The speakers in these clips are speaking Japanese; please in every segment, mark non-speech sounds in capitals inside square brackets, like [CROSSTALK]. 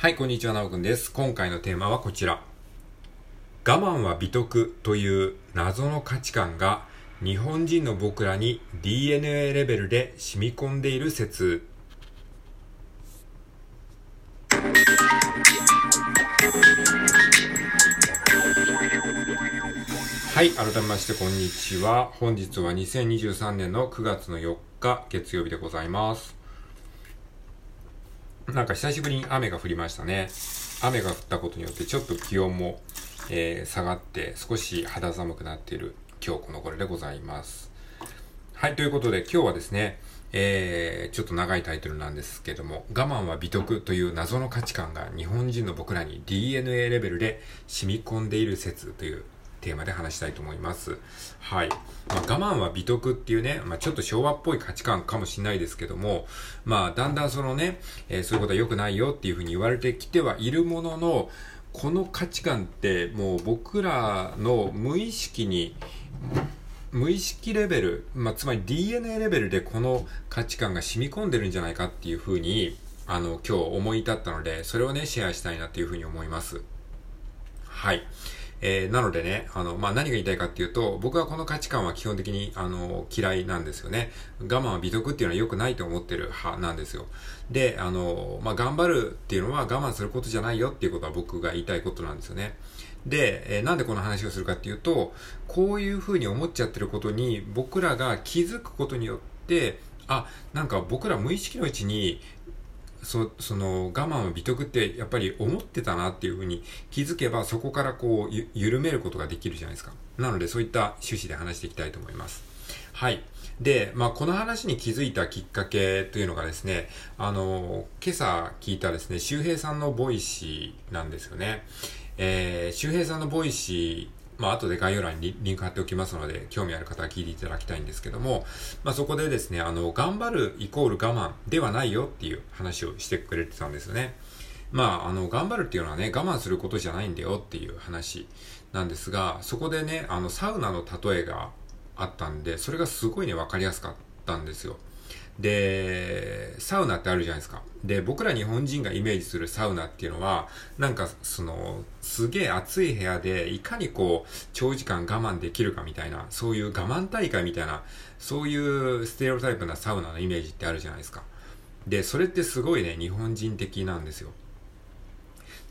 はい、こんにちは、なおくんです。今回のテーマはこちら。我慢は美徳という謎の価値観が日本人の僕らに DNA レベルで染み込んでいる説。はい、改めましてこんにちは。本日は2023年の9月の4日月曜日でございます。なんか久しぶりに雨が降りましたね。雨が降ったことによってちょっと気温も、えー下がって少し肌寒くなっている今日この頃でございます。はい、ということで今日はですね、えー、ちょっと長いタイトルなんですけども、我慢は美徳という謎の価値観が日本人の僕らに DNA レベルで染み込んでいる説というテーマで話したいと思います。はい。まあ、我慢は美徳っていうね、まあ、ちょっと昭和っぽい価値観かもしれないですけども、まあ、だんだんそのね、えーそういうことは良くないよっていうふうに言われてきてはいるものの、この価値観ってもう僕らの無意識に無意識レベル、まあ、つまり DNA レベルでこの価値観が染み込んでるんじゃないかっていうふうに、あの、今日思い至ったので、それをね、シェアしたいなっていうふうに思います。はい。えー、なのでね、あの、まあ、何が言いたいかっていうと、僕はこの価値観は基本的に、あの、嫌いなんですよね。我慢は美徳っていうのは良くないと思ってる派なんですよ。で、あの、まあ、頑張るっていうのは我慢することじゃないよっていうことは僕が言いたいことなんですよね。で、えーなんでこの話をするかっていうと、こういうふうに思っちゃってることに僕らが気づくことによって、あ、なんか僕ら無意識のうちにそその我慢は美徳ってやっぱり思ってたなっていうふうに気づけばそこからこう緩めることができるじゃないですか。なのでそういった趣旨で話していきたいと思います。はい。で、まあ、この話に気づいたきっかけというのがですね、あの、今朝聞いたですね、周平さんの Voicy なんですよね。えー、周平さんの Voicy、まあ、後で概要欄にリンク貼っておきますので、興味ある方は聞いていただきたいんですけども、まあ、そこでですね、あの、頑張るイコール我慢ではないよっていう話をしてくれてたんですよね。まあ、あの、頑張るっていうのはね、我慢することじゃないんだよっていう話なんですが、そこでね、あの、サウナの例えがあったんで、それがすごいね、わかりやすかったんですよ。で、サウナってあるじゃないですか。で、僕ら日本人がイメージするサウナっていうのは、なんか、その、すげえ暑い部屋で、いかにこう、長時間我慢できるかみたいな、そういう我慢大会みたいな、そういうステレオタイプなサウナのイメージってあるじゃないですか。で、それってすごいね、日本人的なんですよ。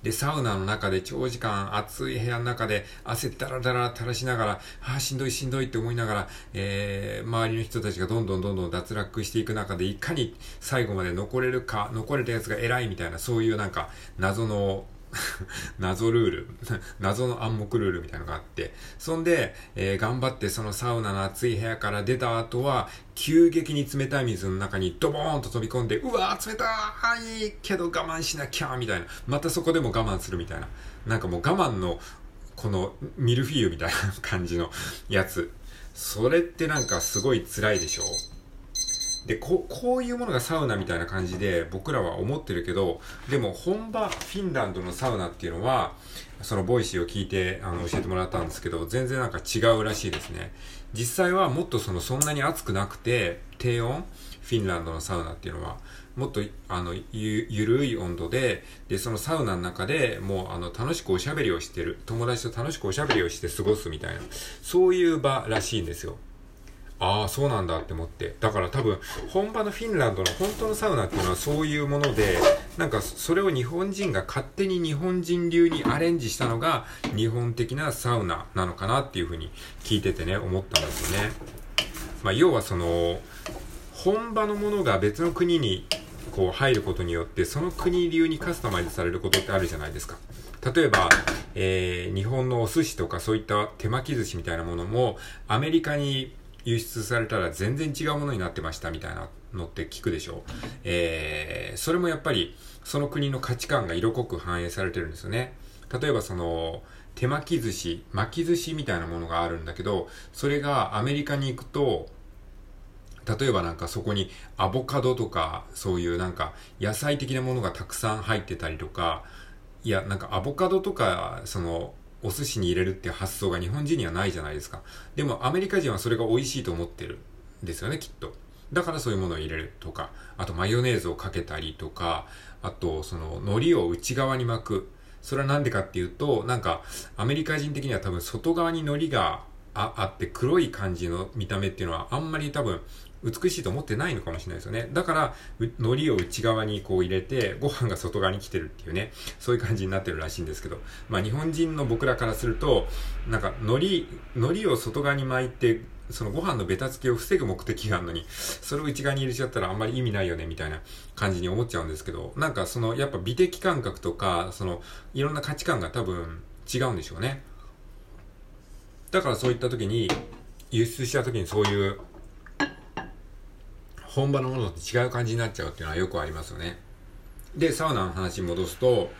で、サウナの中で長時間暑い部屋の中で汗だらだら垂らしながら、ああ、しんどいしんどいって思いながら、えー、周りの人たちがどんどんどんどん脱落していく中で、いかに最後まで残れるか、残れたやつが偉いみたいな、そういうなんか、謎の、[LAUGHS] 謎ルール、[LAUGHS] 謎の暗黙ルールみたいなのがあって、そんで、えー頑張ってそのサウナの暑い部屋から出た後は、急激に冷たい水の中にドボーンと飛び込んで、うわー冷たいけど我慢しなきゃみたいな。またそこでも我慢するみたいな。なんかもう我慢の、このミルフィーユみたいな感じのやつ。それってなんかすごい辛いでしょ？でここういうものがサウナみたいな感じで僕らは思ってるけどでも本場フィンランドのサウナっていうのはその Voicy を聞いてあの教えてもらったんですけど全然なんか違うらしいですね。実際はもっとそのそんなに暑くなくて低温フィンランドのサウナっていうのはもっとあのゆゆるい温度ででそのサウナの中でもうあの楽しくおしゃべりをしてる友達と楽しくおしゃべりをして過ごすみたいなそういう場らしいんですよ。ああ、そうなんだって思って。だから多分、本場のフィンランドの本当のサウナっていうのはそういうもので、なんかそれを日本人が勝手に日本人流にアレンジしたのが日本的なサウナなのかなっていうふうに聞いててね、思ったんですよね。まあ、要はその、本場のものが別の国にこう入ることによって、その国流にカスタマイズされることってあるじゃないですか。例えば、えー日本のお寿司とかそういった手巻き寿司みたいなものも、アメリカに輸出されたら全然違うものになってましたみたいなのって聞くでしょえーそれもやっぱりその国の価値観が色濃く反映されてるんですよね。例えばその、手巻き寿司、巻き寿司みたいなものがあるんだけど、それがアメリカに行くと、例えばなんかそこにアボカドとかそういうなんか野菜的なものがたくさん入ってたりとかいやなんかアボカドとかそのお寿司に入れるっていう発想が日本人にはないじゃないですかでもアメリカ人はそれが美味しいと思ってるんですよねきっとだからそういうものを入れるとか、あとマヨネーズをかけたりとか、あと、その、海苔を内側に巻く。それはなんでかっていうと、なんか、アメリカ人的には多分外側に海苔がああって黒い感じの見た目っていうのはあんまり多分美しいと思ってないのかもしれないですよね。だから、海苔を内側にこう入れて、ご飯が外側に来てるっていうね、そういう感じになってるらしいんですけど、まあ日本人の僕らからすると、なんか海苔、海苔を外側に巻いて、そのご飯のベタつきを防ぐ目的があるのに、それを内側に入れちゃったらあんまり意味ないよね、みたいな感じに思っちゃうんですけど、なんかその、やっぱ美的感覚とか、その、いろんな価値観が多分違うんでしょうね。だからそういった時に、輸出した時にそういう本場のものと違う感じになっちゃうっていうのはよくありますよね。で、サウナの話に戻すと、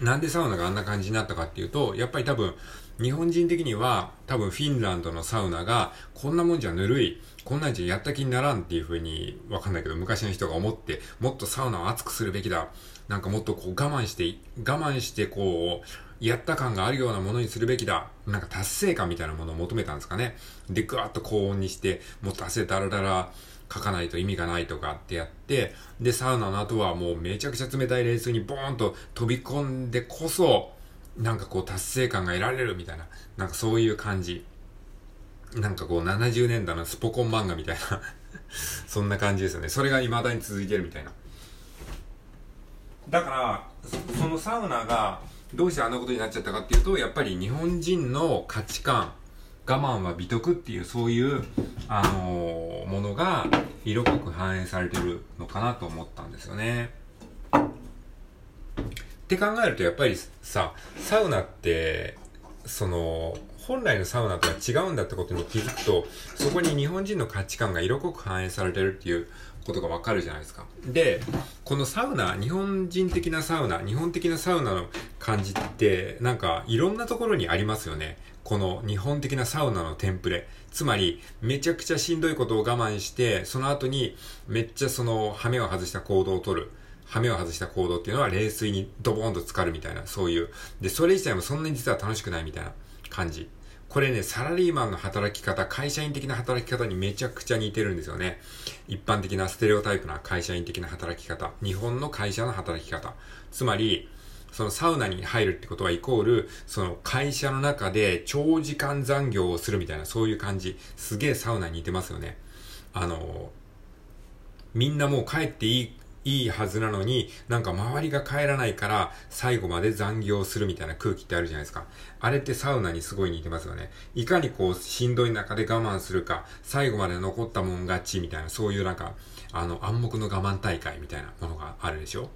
なんでサウナがあんな感じになったかっていうと、やっぱり多分、日本人的には、多分フィンランドのサウナが、こんなもんじゃぬるい、こんなんじゃやった気にならんっていう風に、わかんないけど、昔の人が思って、もっとサウナを熱くするべきだ。なんかもっとこう我慢して、我慢してこう、やった感があるようなものにするべきだ。なんか達成感みたいなものを求めたんですかね。で、ぐわっと高温にして、もっと汗だらだら書かないと意味がないとかってやって、で、サウナの後はもうめちゃくちゃ冷たい冷水にボーンと飛び込んでこそ、なんかこう達成感が得られるみたいな、なんかそういう感じ。なんかこう70年代のスポコン漫画みたいな [LAUGHS] そんな感じですよね。それが未だに続いてるみたいな。だから、そのサウナがどうしてあんなことになっちゃったかっていうと、やっぱり日本人の価値観、我慢は美徳っていうそういう、あのー、ものが色濃く反映されてるのかなと思ったんですよね。って考えるとやっぱりさ、サウナって、その、本来のサウナとは違うんだってことに気づくと、そこに日本人の価値観が色濃く反映されてるっていうことがわかるじゃないですか。で、このサウナ、日本人的なサウナ、日本的なサウナの感じって、なんかいろんなところにありますよね。この日本的なサウナのテンプレ。つまり、めちゃくちゃしんどいことを我慢して、その後にめっちゃその、ハメを外した行動をとる。ハメを外した行動っていうのは冷水にドボーンと浸かるみたいな、そういう。で、それ自体もそんなに実は楽しくないみたいな感じ。これね、サラリーマンの働き方、会社員的な働き方にめちゃくちゃ似てるんですよね。一般的なステレオタイプな会社員的な働き方。日本の会社の働き方。つまり、そのサウナに入るってことはイコール、その会社の中で長時間残業をするみたいな、そういう感じ。すげえサウナに似てますよね。あの、みんなもう帰っていいいいはずなのに、なんか周りが帰らないから最後まで残業するみたいな空気ってあるじゃないですか。あれってサウナにすごい似てますよね。いかにこうしんどい中で我慢するか、最後まで残ったもん勝ちみたいな、そういうなんか、あの暗黙の我慢大会みたいなものがあるでしょ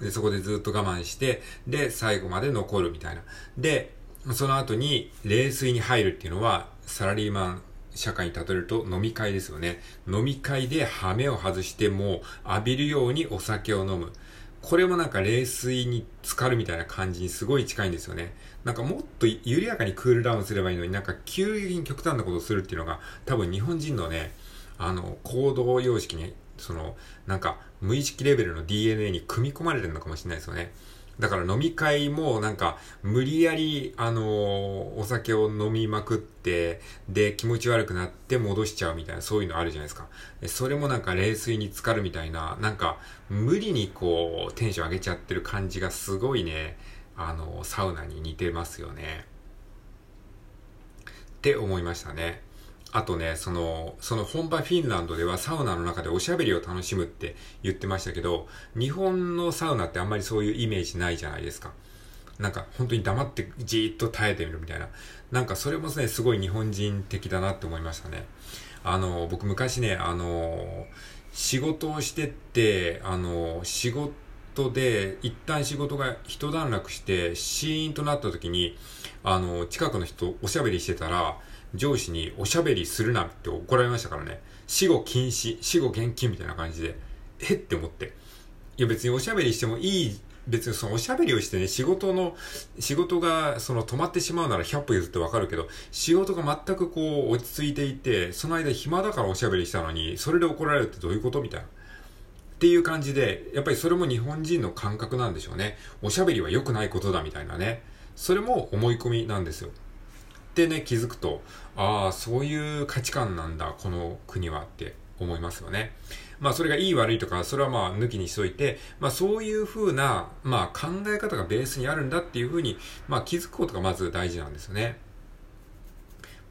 で、そこでずっと我慢して、で、最後まで残るみたいな。で、その後に冷水に入るっていうのは、サラリーマン社会に例えると飲み会ですよね。飲み会でハメを外しても浴びるようにお酒を飲む。これもなんか冷水に浸かるみたいな感じにすごい近いんですよね。なんかもっと緩やかにクールダウンすればいいのになんか急激に極端なことをするっていうのが多分日本人のね、あの、行動様式に、その、なんか無意識レベルの DNA に組み込まれてるのかもしれないですよね。だから飲み会もなんか無理やりあのー、お酒を飲みまくってで気持ち悪くなって戻しちゃうみたいなそういうのあるじゃないですか。それもなんか冷水に浸かるみたいななんか無理にこうテンション上げちゃってる感じがすごいねあのー、サウナに似てますよね。って思いましたね。あとね、その、その本場フィンランドではサウナの中でおしゃべりを楽しむって言ってましたけど、日本のサウナってあんまりそういうイメージないじゃないですか。なんか本当に黙ってじーっと耐えてみるみたいな。なんかそれもね、すごい日本人的だなって思いましたね。あの、僕昔ね、あの、仕事をしてって、あの、仕事で、一旦仕事が一段落して、シーンとなった時に、あの、近くの人おしゃべりしてたら、上司におしゃべりするなって怒られましたからね。死後禁止、死後厳禁みたいな感じで、えって思って。いや別におしゃべりしてもいい、別にそのおしゃべりをしてね、仕事の、仕事がその止まってしまうなら100歩譲ってわかるけど、仕事が全くこう落ち着いていて、その間暇だからおしゃべりしたのに、それで怒られるってどういうことみたいな。っていう感じで、やっぱりそれも日本人の感覚なんでしょうね。おしゃべりは良くないことだみたいなね。それも思い込みなんですよ。ってね、気づくと、ああ、そういう価値観なんだ、この国はって思いますよね。まあそれがいい悪いとか、それはまあ抜きにしといて、まあそういうふうな、まあ考え方がベースにあるんだっていうふうに、まあ気づくことがまず大事なんですよね。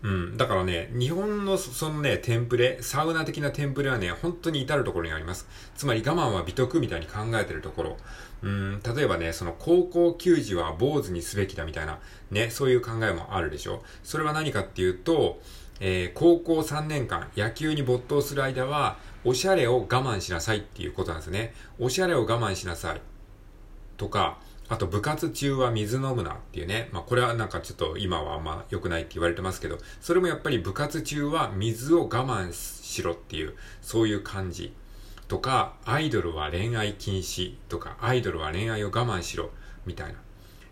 うん。だからね、日本のそのね、テンプレ、サウナ的なテンプレはね、本当に至るところにあります。つまり我慢は美徳みたいに考えてるところ。うん、例えばね、その高校球児は坊主にすべきだみたいな、ね、そういう考えもあるでしょ。それは何かっていうと、えー、高校3年間野球に没頭する間は、おしゃれを我慢しなさいっていうことなんですね。おしゃれを我慢しなさい。とか、あと部活中は水飲むなっていうね。まあこれはなんかちょっと今はあんま良くないって言われてますけど、それもやっぱり部活中は水を我慢しろっていう、そういう感じ。とか、アイドルは恋愛禁止とか、アイドルは恋愛を我慢しろみたいな。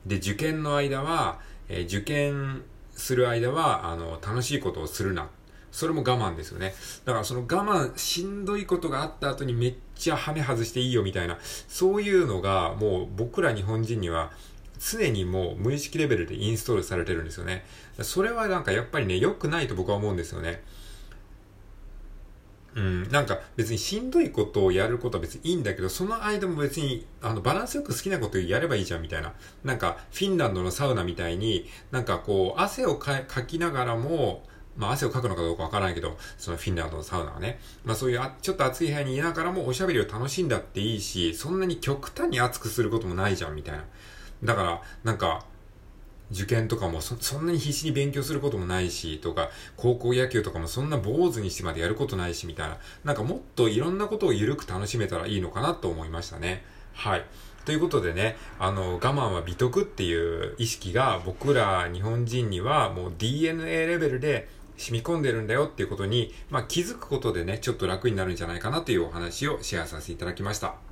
で、受験の間は、えー、受験する間は、あの、楽しいことをするな。それも我慢ですよね。だからその我慢、しんどいことがあった後にめっちゃハメ外していいよみたいな、そういうのがもう僕ら日本人には常にもう無意識レベルでインストールされてるんですよね。それはなんかやっぱりね、良くないと僕は思うんですよね。うん、なんか別にしんどいことをやることは別にいいんだけど、その間も別に、あの、バランスよく好きなことをやればいいじゃんみたいな。なんか、フィンランドのサウナみたいに、なんかこう、汗をかきながらも、まあ汗をかくのかどうかわからないけど、そのフィンランドのサウナはね。まあそういうあちょっと暑い部屋にいながらもおしゃべりを楽しんだっていいし、そんなに極端に暑くすることもないじゃんみたいな。だから、なんか、受験とかもそそんなに必死に勉強することもないし、とか、高校野球とかもそんな坊主にしてまでやることないし、みたいな。なんかもっといろんなことを緩く楽しめたらいいのかなと思いましたね。はい。ということでね、あの、我慢は美徳っていう意識が僕ら日本人にはもう DNA レベルで染み込んでるんだよっていうことに、まあ、気づくことでね、ちょっと楽になるんじゃないかなというお話をシェアさせていただきました。